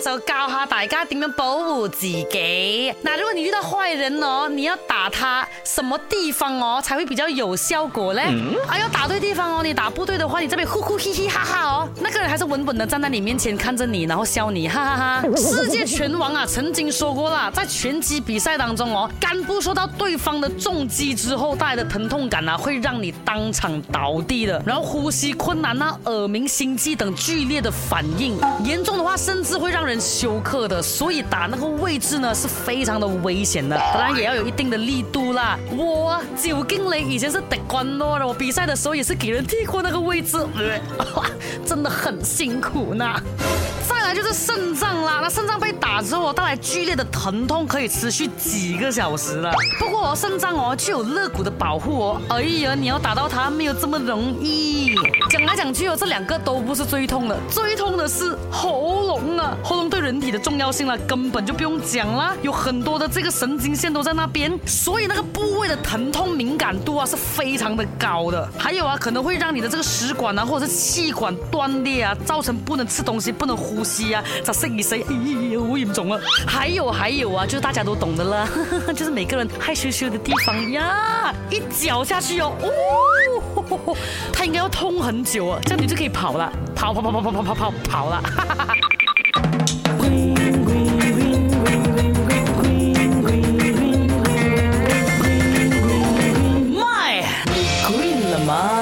就教下大家点样保护自己。那如果你遇到坏人哦，你要打他什么地方哦，才会比较有效果呢？啊，要打对地方哦，你打不对的话，你这边呼呼嘻嘻哈哈哦，那个。还是稳稳的站在你面前看着你，然后笑你，哈哈哈！世界拳王啊，曾经说过啦，在拳击比赛当中哦，干部受到对方的重击之后带来的疼痛感啊，会让你当场倒地的，然后呼吸困难啊，耳鸣心悸等剧烈的反应，严重的话甚至会让人休克的。所以打那个位置呢，是非常的危险的，当然也要有一定的力度啦。我九金雷以前是得关诺的，我比赛的时候也是给人踢过那个位置，哇，真的很。辛苦呢，再来就是肾脏啦。那肾脏被打之后，带来剧烈的疼痛，可以持续几个小时了。不过，肾脏哦，具有肋骨的保护哦。哎呀，你要打到它，没有这么容易。讲来讲去哦，这两个都不是最痛的，最痛的是喉咙啊，喉。身体的重要性了，根本就不用讲啦，有很多的这个神经线都在那边，所以那个部位的疼痛敏感度啊是非常的高的。还有啊，可能会让你的这个食管啊或者是气管断裂啊，造成不能吃东西、不能呼吸啊，咋谁谁我好严重啊！还有还有啊，就是大家都懂的了，就是每个人害羞羞的地方呀，一脚下去哦，哦，它应该要痛很久啊，这样你就可以跑了，跑跑跑跑跑跑跑跑了。my